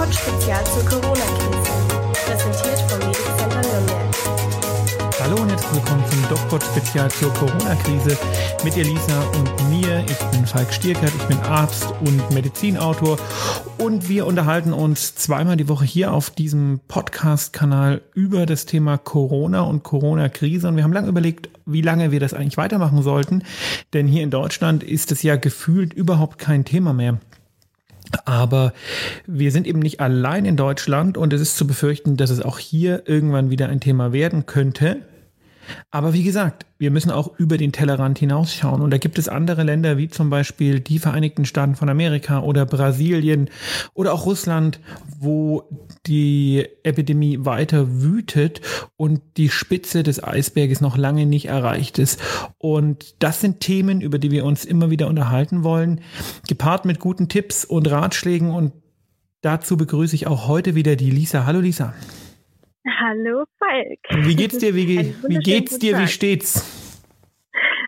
DocPod Spezial zur Corona-Krise. Präsentiert vom Medic Nürnberg. Hallo und herzlich willkommen zum DocPod Spezial zur Corona-Krise mit Elisa und mir. Ich bin Falk Stierkert, ich bin Arzt und Medizinautor und wir unterhalten uns zweimal die Woche hier auf diesem Podcast-Kanal über das Thema Corona und Corona-Krise. Und wir haben lange überlegt, wie lange wir das eigentlich weitermachen sollten, denn hier in Deutschland ist es ja gefühlt überhaupt kein Thema mehr. Aber wir sind eben nicht allein in Deutschland und es ist zu befürchten, dass es auch hier irgendwann wieder ein Thema werden könnte. Aber wie gesagt, wir müssen auch über den Tellerrand hinausschauen. Und da gibt es andere Länder wie zum Beispiel die Vereinigten Staaten von Amerika oder Brasilien oder auch Russland, wo die Epidemie weiter wütet und die Spitze des Eisberges noch lange nicht erreicht ist. Und das sind Themen, über die wir uns immer wieder unterhalten wollen, gepaart mit guten Tipps und Ratschlägen. Und dazu begrüße ich auch heute wieder die Lisa. Hallo Lisa. Hallo Falk. Wie geht's dir? Wie, wie geht's dir? Wie steht's?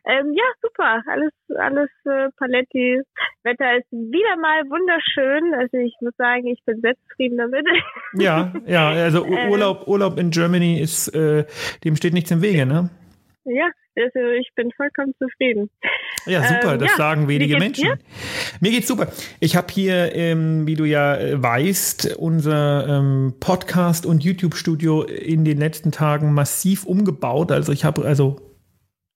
Ähm, ja, super. Alles, alles äh, Paletti. Wetter ist wieder mal wunderschön. Also ich muss sagen, ich bin sehr zufrieden damit. Ja, ja. Also Ähm. Urlaub, Urlaub in Germany ist, äh, dem steht nichts im Wege, ne? ja, also ich bin vollkommen zufrieden. Ja, super, Ähm, das ja. sagen wenige Menschen. Mir geht's super. Ich habe hier, ähm, wie du ja äh, weißt, unser ähm, Podcast- und YouTube-Studio in den letzten Tagen massiv umgebaut. Also ich habe also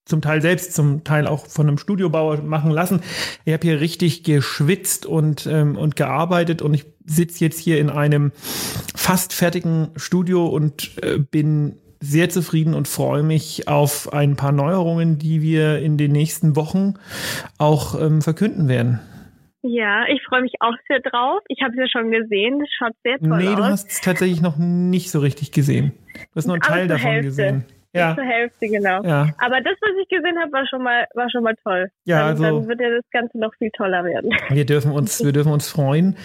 zum Teil selbst, zum Teil auch von einem Studiobauer machen lassen. Ich habe hier richtig geschwitzt und, ähm, und gearbeitet und ich sitze jetzt hier in einem fast fertigen Studio und äh, bin sehr zufrieden und freue mich auf ein paar Neuerungen, die wir in den nächsten Wochen auch ähm, verkünden werden. Ja, ich freue mich auch sehr drauf. Ich habe es ja schon gesehen. Das schaut sehr toll nee, aus. du hast es tatsächlich noch nicht so richtig gesehen. Du hast nur einen Teil davon Hälfte. gesehen. Bis Ja, zur Hälfte, genau. ja. Aber das, was ich gesehen habe, war schon mal, war schon mal toll. Ja, dann, also- dann wird ja das Ganze noch viel toller werden. Wir dürfen uns, wir dürfen uns freuen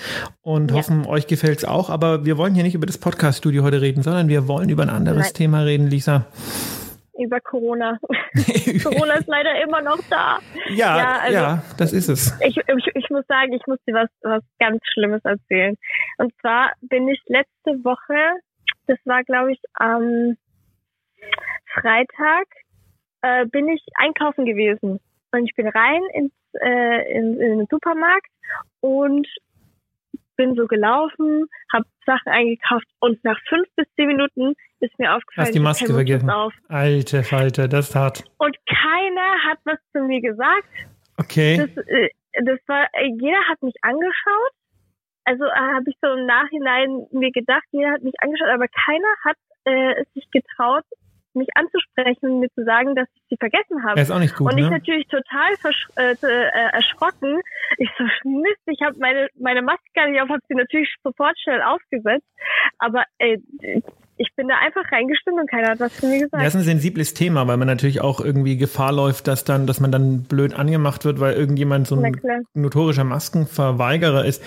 und Ja. hoffen, euch gefällt's auch. Aber wir wollen hier nicht über das Podcast-Studio heute reden, sondern wir wollen über ein anderes Nein. Thema reden, Lisa. Über Corona. Corona ist leider immer noch da. ja, Ja, also- ja, das ist es. Ich, ich, ich muss sagen, ich muss dir was, was ganz Schlimmes erzählen. Und zwar bin ich letzte Woche, das war glaube ich am Freitag, äh, bin ich einkaufen gewesen. Und ich bin rein ins, äh, in, in den Supermarkt und bin so gelaufen, habe Sachen eingekauft und nach fünf bis zehn Minuten ist mir aufgefallen, Hast die ich Maske Mundschutz vergessen. auf. Alte Falter, das tat. Und keiner hat was zu mir gesagt. Okay. Das, äh, das war, äh, jeder hat mich angeschaut. Also äh, habe ich so im Nachhinein mir gedacht, jeder hat mich angeschaut, aber keiner hat äh, es sich getraut, mich anzusprechen und mir zu sagen, dass ich sie vergessen habe. Er ist auch nicht gut, und ich ne? natürlich total versch äh, äh, erschrocken. Ich so, Mist, ich habe meine, meine Maske gar nicht auf, habe sie natürlich sofort schnell aufgesetzt. Aber äh, ich bin da einfach reingestimmt und keiner hat was zu mir gesagt. Ja, ist ein sensibles Thema, weil man natürlich auch irgendwie Gefahr läuft, dass dann, dass man dann blöd angemacht wird, weil irgendjemand so ein notorischer Maskenverweigerer ist.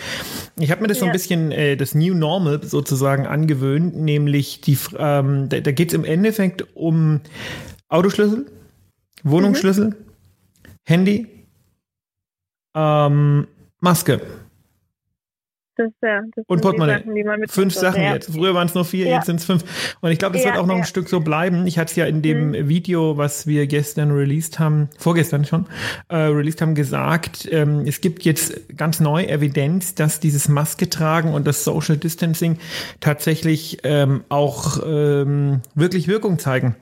Ich habe mir das so ein Ja. bisschen äh, das New Normal sozusagen angewöhnt, nämlich die, ähm, da, da geht es im Endeffekt um Autoschlüssel, Wohnungsschlüssel, Mhm. Handy, ähm, Maske Das, ja, das und Portemonnaie. Sachen, die man mit Fünf Sachen ja. jetzt. Früher waren es nur vier, Ja. jetzt sind es fünf. Und ich glaube, das wird auch noch ein. Stück so bleiben. Ich hatte es ja in dem Video, was wir gestern released haben, vorgestern schon, äh, released haben, gesagt, ähm, es gibt jetzt ganz neu Evidenz, dass dieses Maske tragen und das Social Distancing tatsächlich ähm, auch ähm, wirklich Wirkung zeigen.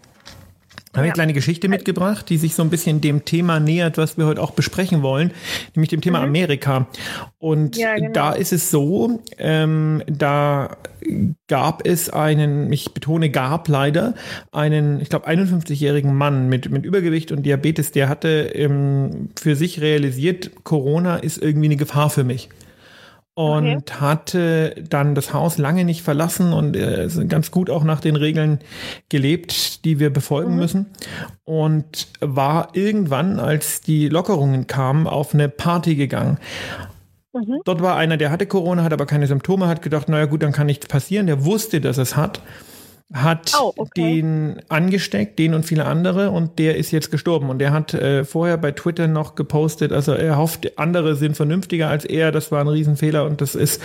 Habe eine Ja. kleine Geschichte mitgebracht, die sich so ein bisschen dem Thema nähert, was wir heute auch besprechen wollen, nämlich dem Thema Amerika. Und Mhm. Ja, genau. da ist es so, ähm, da gab es einen, ich betone gab leider, einen, ich glaube, 51-jährigen Mann mit, mit Übergewicht und Diabetes, der hatte ähm, für sich realisiert, Corona ist irgendwie eine Gefahr für mich und hatte dann das Haus lange nicht verlassen und äh, ganz gut auch nach den Regeln gelebt, die wir befolgen müssen. Und war irgendwann, als die Lockerungen kamen, auf eine Party gegangen. Dort war einer, der hatte Corona, hat aber keine Symptome, hat gedacht, naja gut, dann kann nichts passieren. Der wusste, dass es hat hat Oh, okay. den angesteckt, den und viele andere, und der ist jetzt gestorben. Und der hat äh, vorher bei Twitter noch gepostet, also er hofft, andere sind vernünftiger als er, das war ein Riesenfehler und das ist,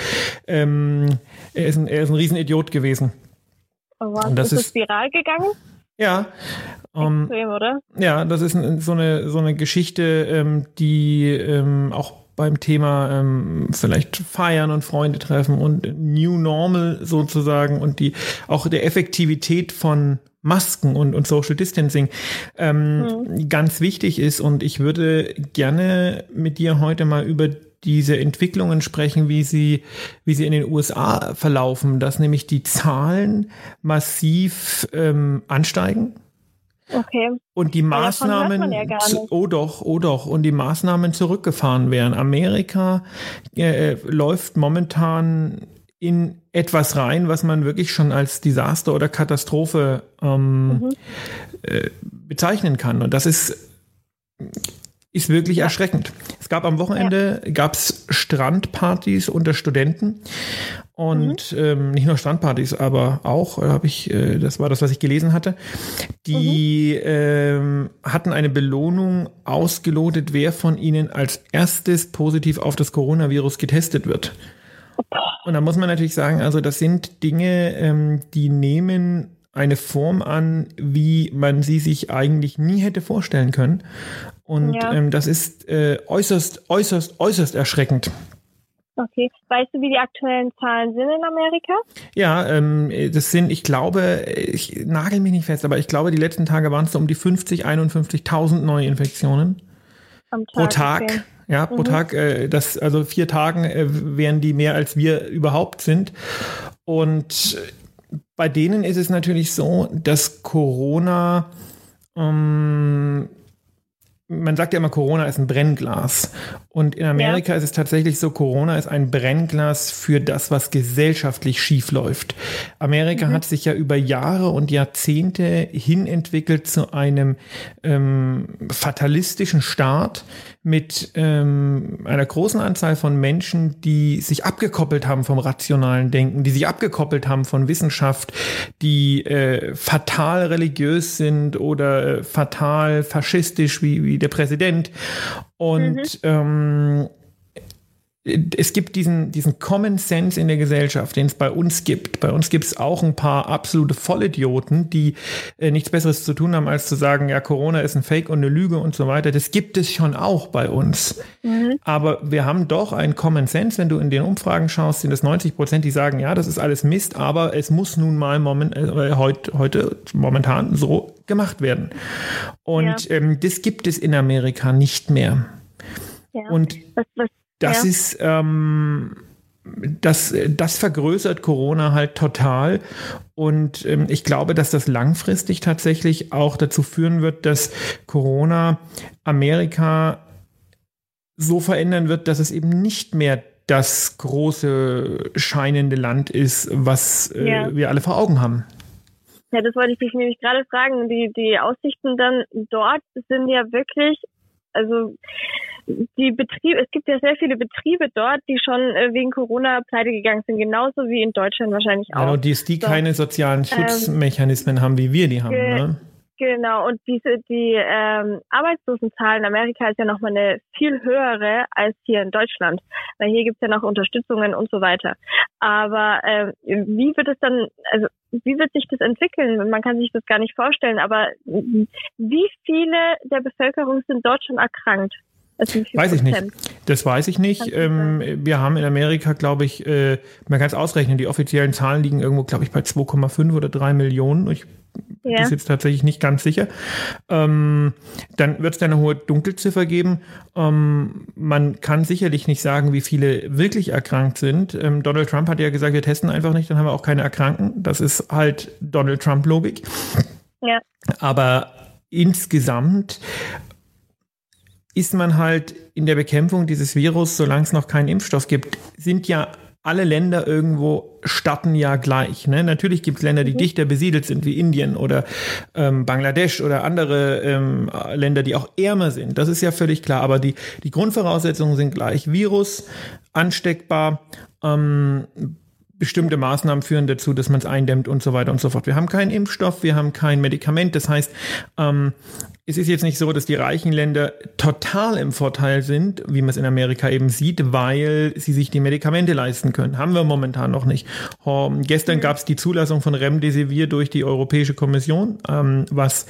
ähm, er ist ein, er ist ein Riesenidiot gewesen. Oh, was? Und das ist ist- viral gegangen? Ja, ähm, Extrem, oder? ja, das ist so eine so eine Geschichte, ähm, die ähm, auch beim Thema ähm, vielleicht feiern und Freunde treffen und New Normal sozusagen und die auch der Effektivität von Masken und, und Social Distancing ähm, ganz wichtig ist. Und ich würde gerne mit dir heute mal über diese Entwicklungen sprechen, wie sie, wie sie in den USA verlaufen, dass nämlich die Zahlen massiv ähm, ansteigen. Okay. Und die hört Maßnahmen, ja oh doch, oh doch, und die Maßnahmen zurückgefahren werden. Amerika äh, läuft momentan in etwas rein, was man wirklich schon als Desaster oder Katastrophe ähm, Mhm. äh, bezeichnen kann. Und das ist, ist wirklich erschreckend. Es gab am Wochenende gab's Strandpartys unter Studenten und Mhm. ähm, nicht nur Strandpartys, aber auch, äh, habe ich, äh, das war das, was ich gelesen hatte. Die Mhm. ähm, hatten eine Belohnung ausgelotet, wer von ihnen als erstes positiv auf das Coronavirus getestet wird. Und da muss man natürlich sagen, also das sind Dinge, ähm, die nehmen eine Form an, wie man sie sich eigentlich nie hätte vorstellen können. Und Ja. ähm, das ist äh, äußerst, äußerst, äußerst erschreckend. Okay. Weißt du, wie die aktuellen Zahlen sind in Amerika? Ja, ähm, das sind, ich glaube, ich nagel mich nicht fest, aber ich glaube, die letzten Tage waren es so um die 50, 51.000 Neuinfektionen Am Tag. pro Tag. Okay. Ja, pro Tag, äh, das, also vier Tagen äh, wären die mehr als wir überhaupt sind. Und bei denen ist es natürlich so, dass Corona, ähm, man sagt ja immer, Corona ist ein Brennglas. Und in Amerika ist es tatsächlich so, Corona ist ein Brennglas für das, was gesellschaftlich schief läuft. Amerika hat sich ja über Jahre und Jahrzehnte hin entwickelt zu einem ähm, fatalistischen Staat mit ähm, einer großen Anzahl von Menschen, die sich abgekoppelt haben vom rationalen Denken, die sich abgekoppelt haben von Wissenschaft, die äh, fatal religiös sind oder äh, fatal faschistisch wie, wie der Präsident. Und ähm, es gibt diesen, diesen Common Sense in der Gesellschaft, den es bei uns gibt. Bei uns gibt es auch ein paar absolute Vollidioten, die äh, nichts Besseres zu tun haben, als zu sagen, ja, Corona ist ein Fake und eine Lüge und so weiter. Das gibt es schon auch bei uns. Aber wir haben doch einen Common Sense, wenn du in den Umfragen schaust, sind es 90 Prozent, die sagen, ja, das ist alles Mist, aber es muss nun mal moment, äh, heute, heute momentan so gemacht werden. Und Ja. ähm, das gibt es in Amerika nicht mehr. Ja. Und was, was, das ja. ist, ähm, das, das vergrößert Corona halt total. Und ähm, ich glaube, dass das langfristig tatsächlich auch dazu führen wird, dass Corona Amerika so verändern wird, dass es eben nicht mehr das große scheinende Land ist, was äh, Ja. wir alle vor Augen haben. Ja, das wollte ich dich nämlich gerade fragen. Die, die Aussichten dann dort sind ja wirklich, also die Betriebe, es gibt ja sehr viele Betriebe dort, die schon äh, wegen Corona pleite gegangen sind, genauso wie in Deutschland wahrscheinlich auch. Genau, die, die So. keine sozialen Schutzmechanismen haben, wie wir die haben. Ge- Ne? Genau, und diese die ähm, Arbeitslosenzahl in Amerika ist ja nochmal eine viel höhere als hier in Deutschland. Weil hier gibt's ja noch Unterstützungen und so weiter. Aber ähm, wie wird es dann, also wie wird sich das entwickeln? Man kann sich das gar nicht vorstellen, aber wie viele der Bevölkerung sind dort schon erkrankt? Also Weiß ich nicht. Das weiß ich nicht. Ähm, wir haben in Amerika, glaube ich, äh, man kann es ausrechnen, die offiziellen Zahlen liegen irgendwo, glaube ich, bei 2,5 oder 3 Millionen. Ich bin Ja. jetzt tatsächlich nicht ganz sicher. Ähm, dann wird es da eine hohe Dunkelziffer geben. Ähm, man kann sicherlich nicht sagen, wie viele wirklich erkrankt sind. Ähm, Donald Trump hat ja gesagt, wir testen einfach nicht, dann haben wir auch keine Erkrankten. Das ist halt Donald Trump-Logik. Ja. Aber insgesamt ist man halt in der Bekämpfung dieses Virus, solange es noch keinen Impfstoff gibt, sind ja alle Länder irgendwo starten ja gleich. Ne? Natürlich gibt es Länder, die dichter besiedelt sind, wie Indien oder ähm, Bangladesch oder andere ähm, Länder, die auch ärmer sind. Das ist ja völlig klar. Aber die, die Grundvoraussetzungen sind gleich. Virus, ansteckbar, ähm, bestimmte Maßnahmen führen dazu, dass man es eindämmt und so weiter und so fort. Wir haben keinen Impfstoff, wir haben kein Medikament. Das heißt, ähm, es ist jetzt nicht so, dass die reichen Länder total im Vorteil sind, wie man es in Amerika eben sieht, weil sie sich die Medikamente leisten können. Haben wir momentan noch nicht. Um, gestern gab es die Zulassung von Remdesivir durch die Europäische Kommission, ähm, was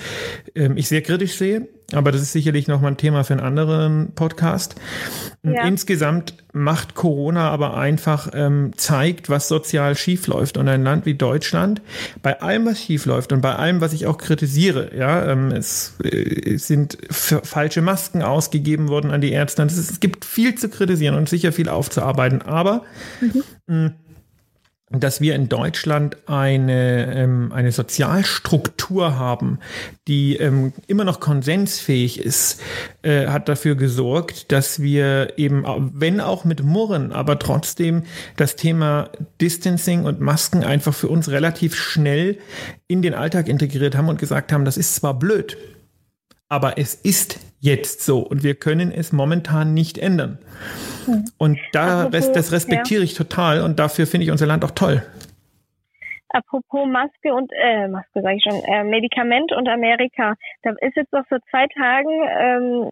ähm, ich sehr kritisch sehe. Aber das ist sicherlich nochmal ein Thema für einen anderen Podcast. Ja. Insgesamt macht Corona aber einfach, ähm, zeigt, was sozial schiefläuft. Und ein Land wie Deutschland, bei allem, was schiefläuft und bei allem, was ich auch kritisiere, ja, ähm, es, äh, es sind falsche Masken ausgegeben worden an die Ärzte. Es, ist, es gibt viel zu kritisieren und sicher viel aufzuarbeiten. Aber mhm. Dass wir in Deutschland eine, ähm, eine Sozialstruktur haben, die ähm, immer noch konsensfähig ist, äh, hat dafür gesorgt, dass wir eben, wenn auch mit Murren, aber trotzdem das Thema Distancing und Masken einfach für uns relativ schnell in den Alltag integriert haben und gesagt haben, das ist zwar blöd, aber es ist jetzt so und wir können es momentan nicht ändern. Hm. Und da, Apropos, das respektiere ja. ich total und dafür finde ich unser Land auch toll. Apropos Maske und äh, Maske sage ich schon, äh, Medikament und Amerika. Da ist jetzt noch vor zwei Tagen ähm,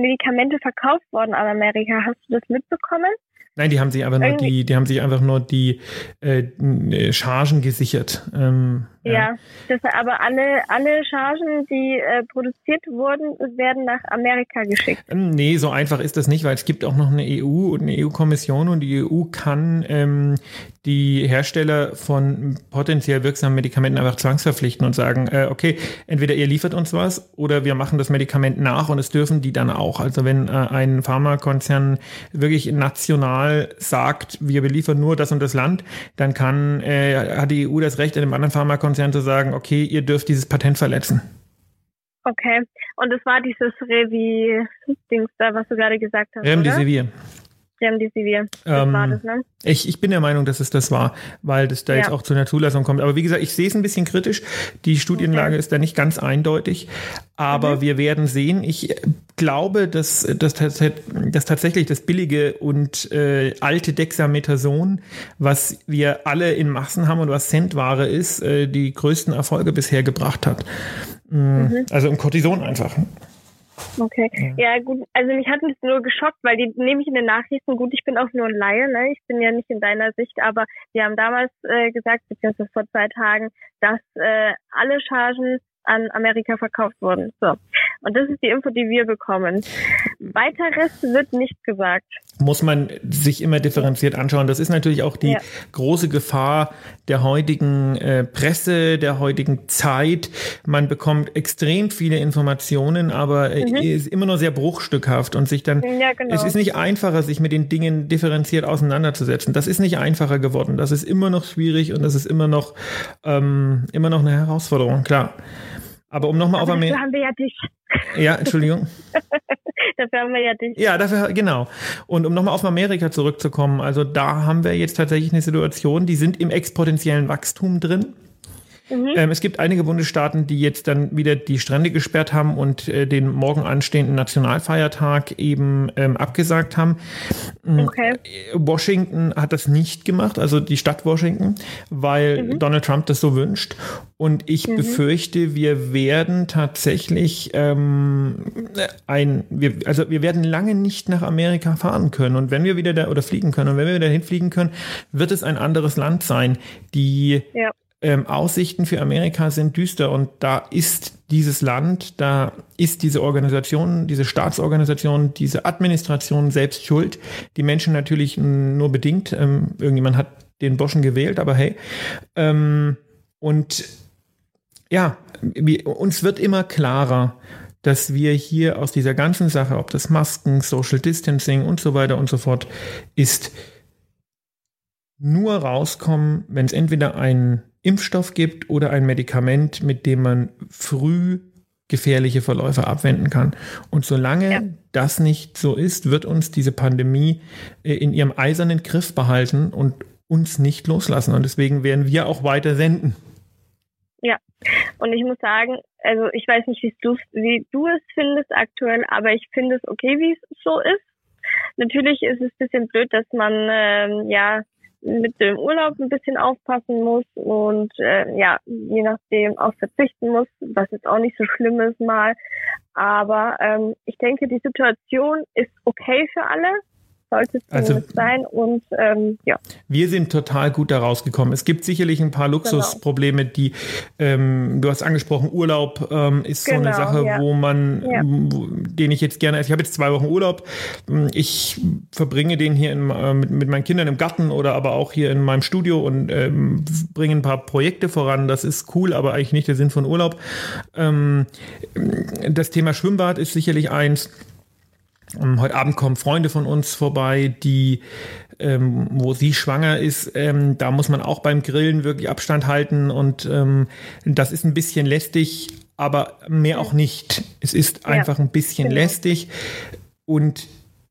Medikamente verkauft worden an Amerika. Hast du das mitbekommen? Nein, die haben sich einfach nur die, die haben sich einfach nur die äh, Chargen gesichert. Ähm, ja, ja das, aber alle, alle Chargen, die äh, produziert wurden, werden nach Amerika geschickt. Ähm, nee, so einfach ist das nicht, weil es gibt auch noch eine EU und eine EU-Kommission und die EU kann ähm, die Hersteller von potenziell wirksamen Medikamenten einfach zwangsverpflichten und sagen, äh, okay, entweder ihr liefert uns was oder wir machen das Medikament nach und es dürfen die dann auch. Also wenn äh, ein Pharmakonzern wirklich national sagt, wir beliefern nur das und das Land, dann kann, äh, hat die EU das Recht, einem anderen Pharmakonzern zu sagen, okay, ihr dürft dieses Patent verletzen. Okay. Und es war dieses Revi-Dings da, was du gerade gesagt hast. Remdesivir. Oder? Remdesivir. Das ähm, war das, ne? Ich, ich bin der Meinung, dass es das war, weil das da ja. jetzt auch zu einer Zulassung kommt. Aber wie gesagt, ich sehe es ein bisschen kritisch. Die Studienlage okay. ist da nicht ganz eindeutig. Aber mhm. wir werden sehen. Ich glaube, dass, dass, dass tatsächlich das billige und äh, alte Dexamethason, was wir alle in Massen haben und was Centware ist, äh, die größten Erfolge bisher gebracht hat. Mm, mhm. Also im Cortison einfach. Okay. Ja. ja. gut, also mich hat es nur geschockt, weil die nehme ich in den Nachrichten, gut, ich bin auch nur ein Laie, ne? Ich bin ja nicht in deiner Sicht, aber wir haben damals äh, gesagt, beziehungsweise vor zwei Tagen, dass äh, alle Chargen an Amerika verkauft wurden. So. Und das ist die Info, die wir bekommen. Weiteres wird nicht gesagt. Muss man sich immer differenziert anschauen. Das ist natürlich auch die ja. große Gefahr der heutigen äh, Presse, der heutigen Zeit. Man bekommt extrem viele Informationen, aber äh, mhm. ist immer nur sehr bruchstückhaft und sich dann, ja, genau. es ist nicht einfacher, sich mit den Dingen differenziert auseinanderzusetzen. Das ist nicht einfacher geworden. Das ist immer noch schwierig und das ist immer noch, ähm, immer noch eine Herausforderung, klar. Aber um nochmal auf Amerika. Dafür haben wir ja dich. Ja, Entschuldigung. dafür haben wir ja dich. Ja, dafür, genau. Und um nochmal auf Amerika zurückzukommen, also da haben wir jetzt tatsächlich eine Situation, die sind im exponentiellen Wachstum drin. Mhm. Ähm, es gibt einige Bundesstaaten, die jetzt dann wieder die Strände gesperrt haben und äh, den morgen anstehenden Nationalfeiertag eben ähm, abgesagt haben. Mm, okay. Washington hat das nicht gemacht, also die Stadt Washington, weil mhm. Donald Trump das so wünscht. Und ich mhm. befürchte, wir werden tatsächlich ähm, ein, wir, also wir werden lange nicht nach Amerika fahren können. Und wenn wir wieder da oder fliegen können und wenn wir wieder hinfliegen können, wird es ein anderes Land sein. Die ja ähm, Aussichten für Amerika sind düster und da ist dieses Land, da ist diese Organisation, diese Staatsorganisation, diese Administration selbst schuld. Die Menschen natürlich nur bedingt. Ähm, irgendjemand hat den Boschen gewählt, aber hey. Ähm, und ja, wir, uns wird immer klarer, dass wir hier aus dieser ganzen Sache, ob das Masken, Social Distancing und so weiter und so fort ist, nur rauskommen, wenn es entweder ein Impfstoff gibt oder ein Medikament, mit dem man früh gefährliche Verläufe abwenden kann. Und solange ja. das nicht so ist, wird uns diese Pandemie äh, in ihrem eisernen Griff behalten und uns nicht loslassen. Und deswegen werden wir auch weiter senden. Ja, und ich muss sagen, also ich weiß nicht, wie du, wie du es findest aktuell, aber ich finde es okay, wie es so ist. Natürlich ist es ein bisschen blöd, dass man ähm, ja mit dem Urlaub ein bisschen aufpassen muss und äh, ja, je nachdem auch verzichten muss, was jetzt auch nicht so schlimm ist mal. Aber ähm, ich denke, die Situation ist okay für alle sollte es also, sein. Und ähm, ja. Wir sind total gut da rausgekommen. Es gibt sicherlich ein paar Luxusprobleme, die ähm, du hast angesprochen, Urlaub ähm, ist genau, so eine genau, Sache, ja. wo man, ja. wo, den ich jetzt gerne, ich habe jetzt zwei Wochen Urlaub. Ich verbringe den hier in, äh, mit, mit, meinen Kindern im Garten oder aber auch hier in meinem Studio und ähm, bringe ein paar Projekte voran. Das ist cool, aber eigentlich nicht der Sinn von Urlaub. Ähm, das Thema Schwimmbad ist sicherlich eins heute Abend kommen Freunde von uns vorbei, die, ähm, wo sie schwanger ist. Ähm, da muss man auch beim Grillen wirklich Abstand halten und ähm, das ist ein bisschen lästig, aber mehr auch nicht. Es ist einfach ein bisschen genau. lästig und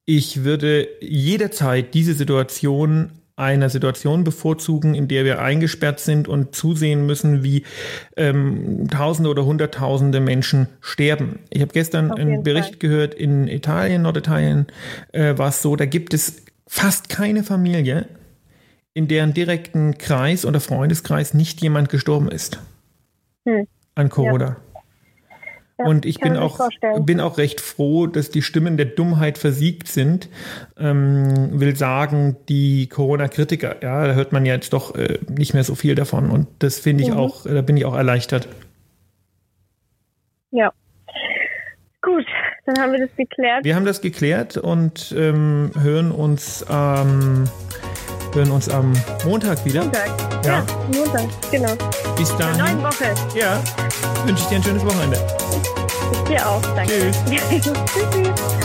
ich würde jederzeit diese Situation einer Situation bevorzugen, in der wir eingesperrt sind und zusehen müssen, wie ähm, Tausende oder Hunderttausende Menschen sterben. Ich habe gestern einen Bericht Fall. gehört, in Italien, Norditalien äh, war es so, da gibt es fast keine Familie, in deren direkten Kreis oder Freundeskreis nicht jemand gestorben ist hm. an Corona. Ja. Ja, und ich bin auch, bin auch recht froh, dass die Stimmen der Dummheit versiegt sind. Ähm, will sagen, die Corona-Kritiker, ja, da hört man ja jetzt doch äh, nicht mehr so viel davon. Und das finde ich mhm. auch, da bin ich auch erleichtert. Ja. Gut, dann haben wir das geklärt. Wir haben das geklärt und ähm, hören uns ähm, hören uns am Montag wieder. Montag. Ja, ja Montag, genau. Bis dann. In neuen Woche. Ja. Wünsche ich dir ein schönes Wochenende. Ich dir auch, danke. Tschüss. Tschüss.